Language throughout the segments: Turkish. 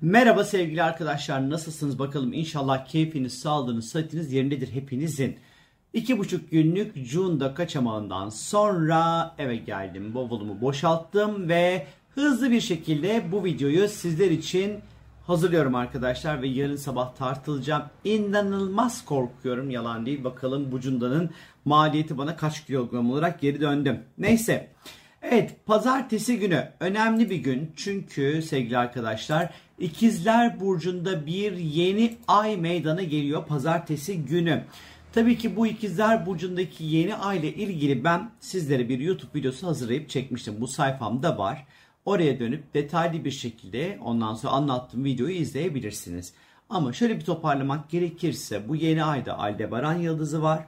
Merhaba sevgili arkadaşlar nasılsınız bakalım inşallah keyfiniz, sağlığınız, sıhhatiniz yerindedir hepinizin. İki buçuk günlük June'da kaçamağından sonra eve geldim. Bavulumu boşalttım ve hızlı bir şekilde bu videoyu sizler için hazırlıyorum arkadaşlar ve yarın sabah tartılacağım. İnanılmaz korkuyorum yalan değil. Bakalım bu Cunda'nın maliyeti bana kaç kilogram olarak geri döndüm. Neyse. Evet pazartesi günü önemli bir gün çünkü sevgili arkadaşlar İkizler Burcu'nda bir yeni ay meydana geliyor pazartesi günü. Tabii ki bu ikizler burcundaki yeni ay ile ilgili ben sizlere bir YouTube videosu hazırlayıp çekmiştim. Bu sayfamda var. Oraya dönüp detaylı bir şekilde ondan sonra anlattığım videoyu izleyebilirsiniz. Ama şöyle bir toparlamak gerekirse bu yeni ayda Aldebaran yıldızı var.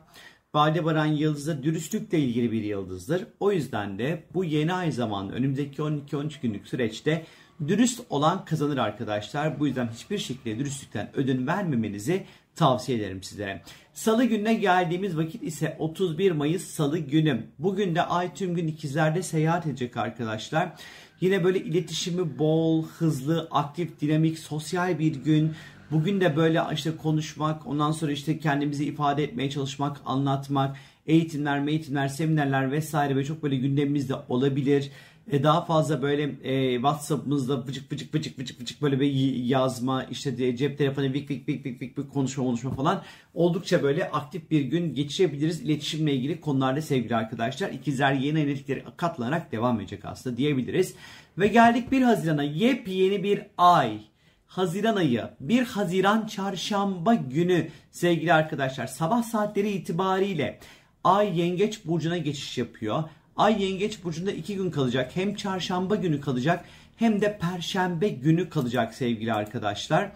Aldebaran yıldızı dürüstlükle ilgili bir yıldızdır. O yüzden de bu yeni ay zamanı önümüzdeki 12-13 günlük süreçte dürüst olan kazanır arkadaşlar. Bu yüzden hiçbir şekilde dürüstlükten ödün vermemenizi tavsiye ederim sizlere. Salı gününe geldiğimiz vakit ise 31 Mayıs Salı günü. Bugün de ay tüm gün ikizlerde seyahat edecek arkadaşlar. Yine böyle iletişimi bol, hızlı, aktif, dinamik, sosyal bir gün. Bugün de böyle işte konuşmak, ondan sonra işte kendimizi ifade etmeye çalışmak, anlatmak, eğitimler, eğitimler, seminerler vesaire böyle çok böyle gündemimizde olabilir. E, daha fazla böyle e, WhatsApp'ımızda vıcık vıcık vıcık vıcık vıcık böyle bir yazma işte de, cep telefonu vik vik vik vik vik konuşma konuşma falan oldukça böyle aktif bir gün geçirebiliriz iletişimle ilgili konularda sevgili arkadaşlar. İkizler yeni enerjileri katlanarak devam edecek aslında diyebiliriz. Ve geldik 1 Haziran'a yepyeni bir ay. Haziran ayı 1 Haziran çarşamba günü sevgili arkadaşlar sabah saatleri itibariyle Ay Yengeç Burcu'na geçiş yapıyor. Ay Yengeç Burcu'nda iki gün kalacak. Hem çarşamba günü kalacak hem de perşembe günü kalacak sevgili arkadaşlar.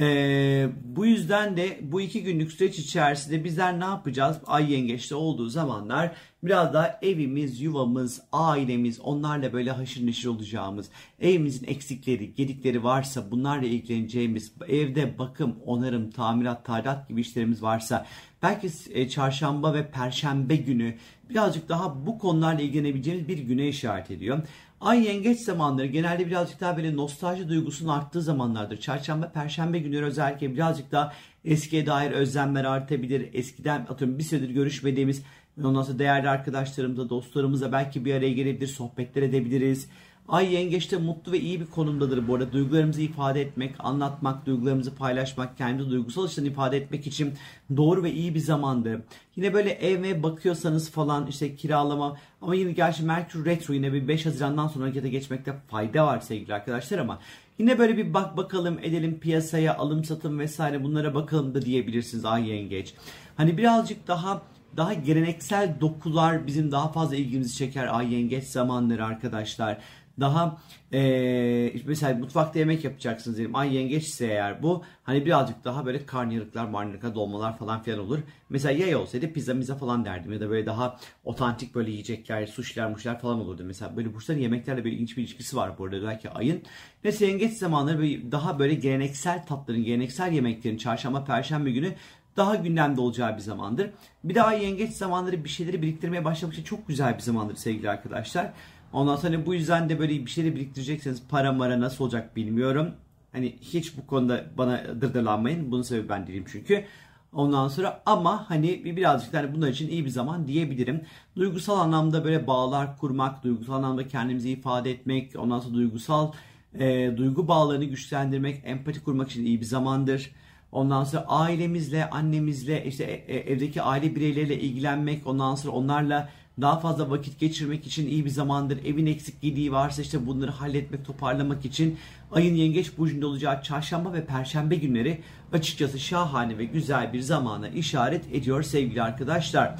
Ee, bu yüzden de bu iki günlük süreç içerisinde bizler ne yapacağız? Ay yengeçte olduğu zamanlar biraz daha evimiz, yuvamız, ailemiz onlarla böyle haşır neşir olacağımız, evimizin eksikleri, gedikleri varsa bunlarla ilgileneceğimiz, evde bakım, onarım, tamirat, tadilat gibi işlerimiz varsa belki e, çarşamba ve perşembe günü birazcık daha bu konularla ilgilenebileceğimiz bir güne işaret ediyor. Ay yengeç zamanları genelde birazcık daha böyle nostalji duygusunun arttığı zamanlardır. Çarşamba, perşembe günleri özellikle birazcık daha eskiye dair özlemler artabilir. Eskiden atıyorum bir süredir görüşmediğimiz ondan sonra değerli arkadaşlarımızla, dostlarımızla belki bir araya gelebilir, sohbetler edebiliriz. Ay yengeçte mutlu ve iyi bir konumdadır bu arada. Duygularımızı ifade etmek, anlatmak, duygularımızı paylaşmak, kendi duygusal açıdan ifade etmek için doğru ve iyi bir zamandı. Yine böyle eve bakıyorsanız falan işte kiralama ama yine gerçi Merkür Retro yine bir 5 Haziran'dan sonra harekete geçmekte fayda var sevgili arkadaşlar ama yine böyle bir bak bakalım edelim piyasaya alım satım vesaire bunlara bakalım da diyebilirsiniz ay yengeç. Hani birazcık daha daha geleneksel dokular bizim daha fazla ilgimizi çeker ay yengeç zamanları arkadaşlar daha e, mesela mutfakta yemek yapacaksınız diyelim. Ay yengeçse eğer bu hani birazcık daha böyle karnıyarıklar, marnırıklar, dolmalar falan filan olur. Mesela yay olsaydı pizza miza falan derdim ya da böyle daha otantik böyle yiyecekler, suşiler, muşlar falan olurdu. Mesela böyle burçların yemeklerle böyle ilginç bir ilişkisi var bu arada belki ayın. Mesela yengeç zamanları böyle daha böyle geleneksel tatların, geleneksel yemeklerin çarşamba, perşembe günü daha gündemde olacağı bir zamandır. Bir ay yengeç zamanları bir şeyleri biriktirmeye başlamak için çok güzel bir zamandır sevgili arkadaşlar. Ondan sonra bu yüzden de böyle bir şeyleri biriktirecekseniz para mara nasıl olacak bilmiyorum. Hani hiç bu konuda bana dırdırlanmayın. Bunun sebebi ben değilim çünkü. Ondan sonra ama hani birazcık hani bunlar için iyi bir zaman diyebilirim. Duygusal anlamda böyle bağlar kurmak, duygusal anlamda kendimizi ifade etmek, ondan sonra duygusal e, duygu bağlarını güçlendirmek, empati kurmak için iyi bir zamandır. Ondan sonra ailemizle, annemizle, işte e, e, evdeki aile bireyleriyle ilgilenmek, ondan sonra onlarla daha fazla vakit geçirmek için iyi bir zamandır. Evin eksik gidiği varsa işte bunları halletmek, toparlamak için ayın yengeç burcunda olacağı çarşamba ve perşembe günleri açıkçası şahane ve güzel bir zamana işaret ediyor sevgili arkadaşlar.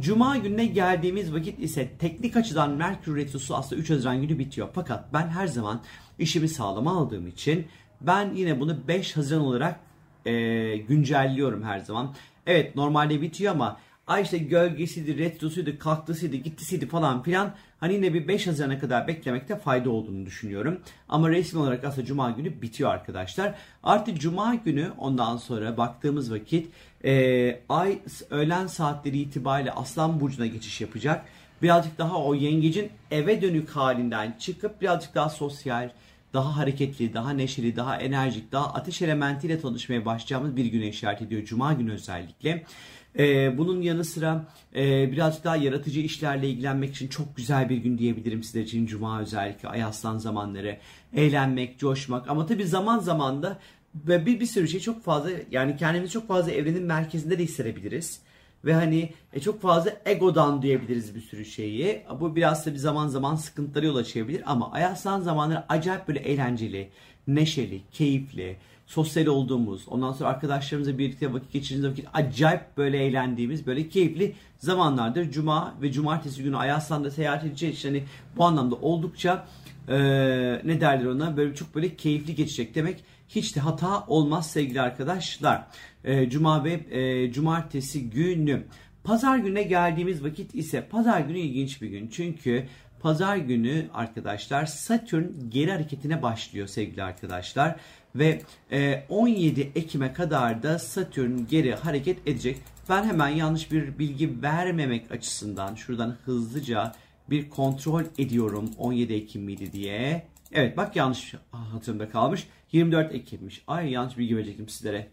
Cuma gününe geldiğimiz vakit ise teknik açıdan Merkür Retrosu aslında 3 Haziran günü bitiyor. Fakat ben her zaman işimi sağlama aldığım için ben yine bunu 5 Haziran olarak e, güncelliyorum her zaman. Evet normalde bitiyor ama ay işte gölgesiydi, retrosuydu, kalktısıydı, gittisiydi falan filan. Hani yine bir 5 Haziran'a kadar beklemekte fayda olduğunu düşünüyorum. Ama resmi olarak aslında Cuma günü bitiyor arkadaşlar. Artık Cuma günü ondan sonra baktığımız vakit e, ay öğlen saatleri itibariyle Aslan Burcu'na geçiş yapacak. Birazcık daha o yengecin eve dönük halinden çıkıp birazcık daha sosyal, daha hareketli, daha neşeli, daha enerjik, daha ateş elementiyle tanışmaya başlayacağımız bir güne işaret ediyor. Cuma günü özellikle. Ee, bunun yanı sıra e, birazcık daha yaratıcı işlerle ilgilenmek için çok güzel bir gün diyebilirim sizler için. Cuma özellikle ay aslan zamanları. Eğlenmek, coşmak ama tabii zaman zaman da bir, bir sürü şey çok fazla yani kendimizi çok fazla evrenin merkezinde de hissedebiliriz. Ve hani e, çok fazla egodan diyebiliriz bir sürü şeyi. Bu biraz da bir zaman zaman sıkıntılara yol açabilir ama ay aslan zamanları acayip böyle eğlenceli, neşeli, keyifli, sosyal olduğumuz, ondan sonra arkadaşlarımızla birlikte vakit geçirdiğimiz vakit acayip böyle eğlendiğimiz, böyle keyifli zamanlardır. Cuma ve cumartesi günü Ayaslan'da seyahat edeceğiz. Yani bu anlamda oldukça e, ne derler ona böyle çok böyle keyifli geçecek demek hiç de hata olmaz sevgili arkadaşlar. E, Cuma ve e, cumartesi günü. Pazar gününe geldiğimiz vakit ise pazar günü ilginç bir gün. Çünkü pazar günü arkadaşlar Satürn geri hareketine başlıyor sevgili arkadaşlar. Ve e, 17 Ekim'e kadar da Satürn geri hareket edecek. Ben hemen yanlış bir bilgi vermemek açısından şuradan hızlıca bir kontrol ediyorum 17 Ekim miydi diye. Evet bak yanlış hatırımda kalmış. 24 Ekim'miş. Ay yanlış bilgi verecektim sizlere.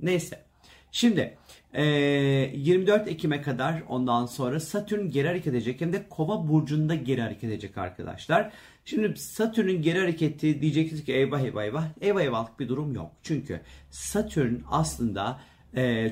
Neyse. Şimdi e, 24 Ekim'e kadar ondan sonra Satürn geri hareket edecek. Hem de Kova burcunda geri hareket edecek arkadaşlar. Şimdi Satürn'ün geri hareketi diyeceksiniz ki eyvah eyvah eyvah. Eyvah eyvahlık bir durum yok. Çünkü Satürn aslında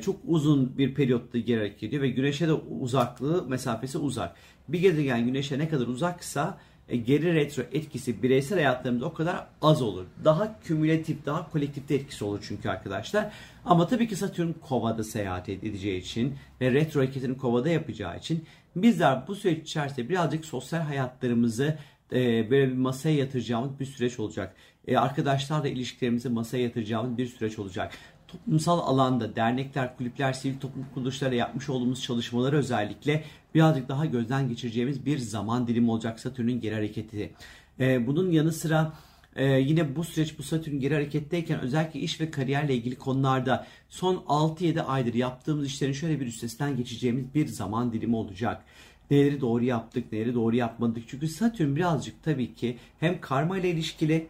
çok uzun bir periyotta geri hareket ediyor ve Güneş'e de uzaklığı mesafesi uzak. Bir gezegen Güneş'e ne kadar uzaksa e, geri retro etkisi bireysel hayatlarımızda o kadar az olur. Daha kümülatif, daha kolektifte etkisi olur çünkü arkadaşlar. Ama tabii ki Satürn kovada seyahat edeceği için ve retro hareketini kovada yapacağı için bizler bu süreç içerisinde birazcık sosyal hayatlarımızı e, böyle bir masaya yatıracağımız bir süreç olacak. E, arkadaşlarla ilişkilerimizi masaya yatıracağımız bir süreç olacak toplumsal alanda dernekler, kulüpler, sivil toplum kuruluşlarıyla yapmış olduğumuz çalışmaları özellikle birazcık daha gözden geçireceğimiz bir zaman dilimi olacak Satürn'ün geri hareketi. Ee, bunun yanı sıra e, yine bu süreç bu Satürn geri hareketteyken özellikle iş ve kariyerle ilgili konularda son 6-7 aydır yaptığımız işlerin şöyle bir üstesinden geçeceğimiz bir zaman dilimi olacak. Neleri doğru yaptık, neleri doğru yapmadık. Çünkü Satürn birazcık tabii ki hem karma ile ilişkili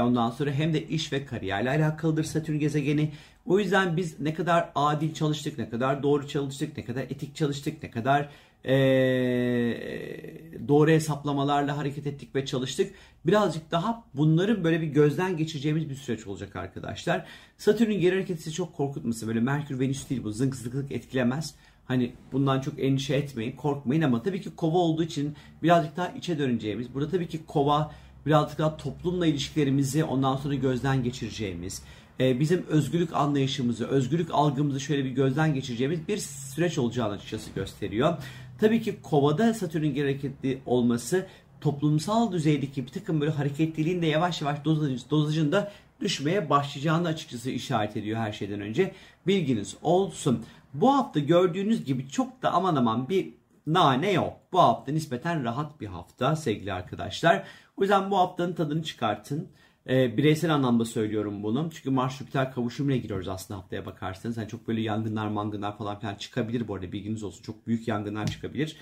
ondan sonra hem de iş ve kariyerle alakalıdır Satürn gezegeni. O yüzden biz ne kadar adil çalıştık, ne kadar doğru çalıştık, ne kadar etik çalıştık, ne kadar ee, doğru hesaplamalarla hareket ettik ve çalıştık. Birazcık daha bunların böyle bir gözden geçireceğimiz bir süreç olacak arkadaşlar. Satürn'ün geri hareketi çok korkutması. Böyle Merkür, Venüs değil bu. Zınk zınklık etkilemez. Hani bundan çok endişe etmeyin, korkmayın ama tabii ki kova olduğu için birazcık daha içe döneceğimiz. Burada tabii ki kova birazcık daha toplumla ilişkilerimizi ondan sonra gözden geçireceğimiz, e, bizim özgürlük anlayışımızı, özgürlük algımızı şöyle bir gözden geçireceğimiz bir süreç olacağını açıkçası gösteriyor. Tabii ki kovada Satürn'ün hareketli olması toplumsal düzeydeki bir takım böyle hareketliliğin de yavaş yavaş dozaj, dozajında düşmeye başlayacağını açıkçası işaret ediyor her şeyden önce. Bilginiz olsun. Bu hafta gördüğünüz gibi çok da aman aman bir nane yok. Bu hafta nispeten rahat bir hafta sevgili arkadaşlar. O yüzden bu haftanın tadını çıkartın. E, bireysel anlamda söylüyorum bunu. Çünkü Mars Jüpiter kavuşumuna giriyoruz aslında haftaya bakarsanız. Yani çok böyle yangınlar mangınlar falan filan çıkabilir bu arada bilginiz olsun. Çok büyük yangınlar çıkabilir.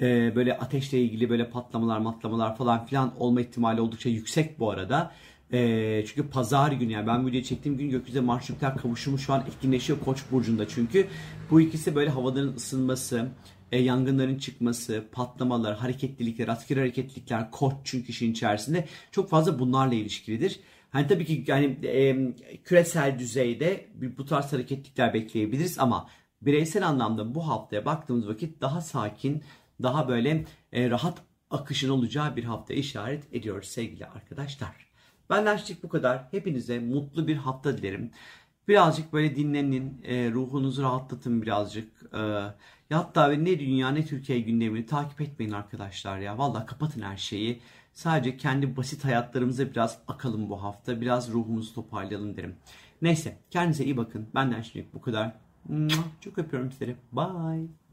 E, böyle ateşle ilgili böyle patlamalar matlamalar falan filan olma ihtimali oldukça yüksek bu arada. E, çünkü pazar günü yani ben videoyu çektiğim gün gökyüzünde Mars Jüpiter kavuşumu şu an etkinleşiyor Koç burcunda çünkü bu ikisi böyle havaların ısınması, e, yangınların çıkması, patlamalar, hareketlilikler, askeri hareketlilikler, koç çünkü işin içerisinde çok fazla bunlarla ilişkilidir. Hani tabii ki yani e, küresel düzeyde bu tarz hareketlikler bekleyebiliriz ama bireysel anlamda bu haftaya baktığımız vakit daha sakin, daha böyle e, rahat akışın olacağı bir hafta işaret ediyoruz sevgili arkadaşlar. Benden bu kadar. Hepinize mutlu bir hafta dilerim. Birazcık böyle dinlenin, e, ruhunuzu rahatlatın birazcık. E, ya hatta ne dünya ne Türkiye gündemini takip etmeyin arkadaşlar ya. Valla kapatın her şeyi. Sadece kendi basit hayatlarımıza biraz akalım bu hafta. Biraz ruhumuzu toparlayalım derim. Neyse kendinize iyi bakın. Benden şimdilik bu kadar. Çok öpüyorum sizleri. Bye.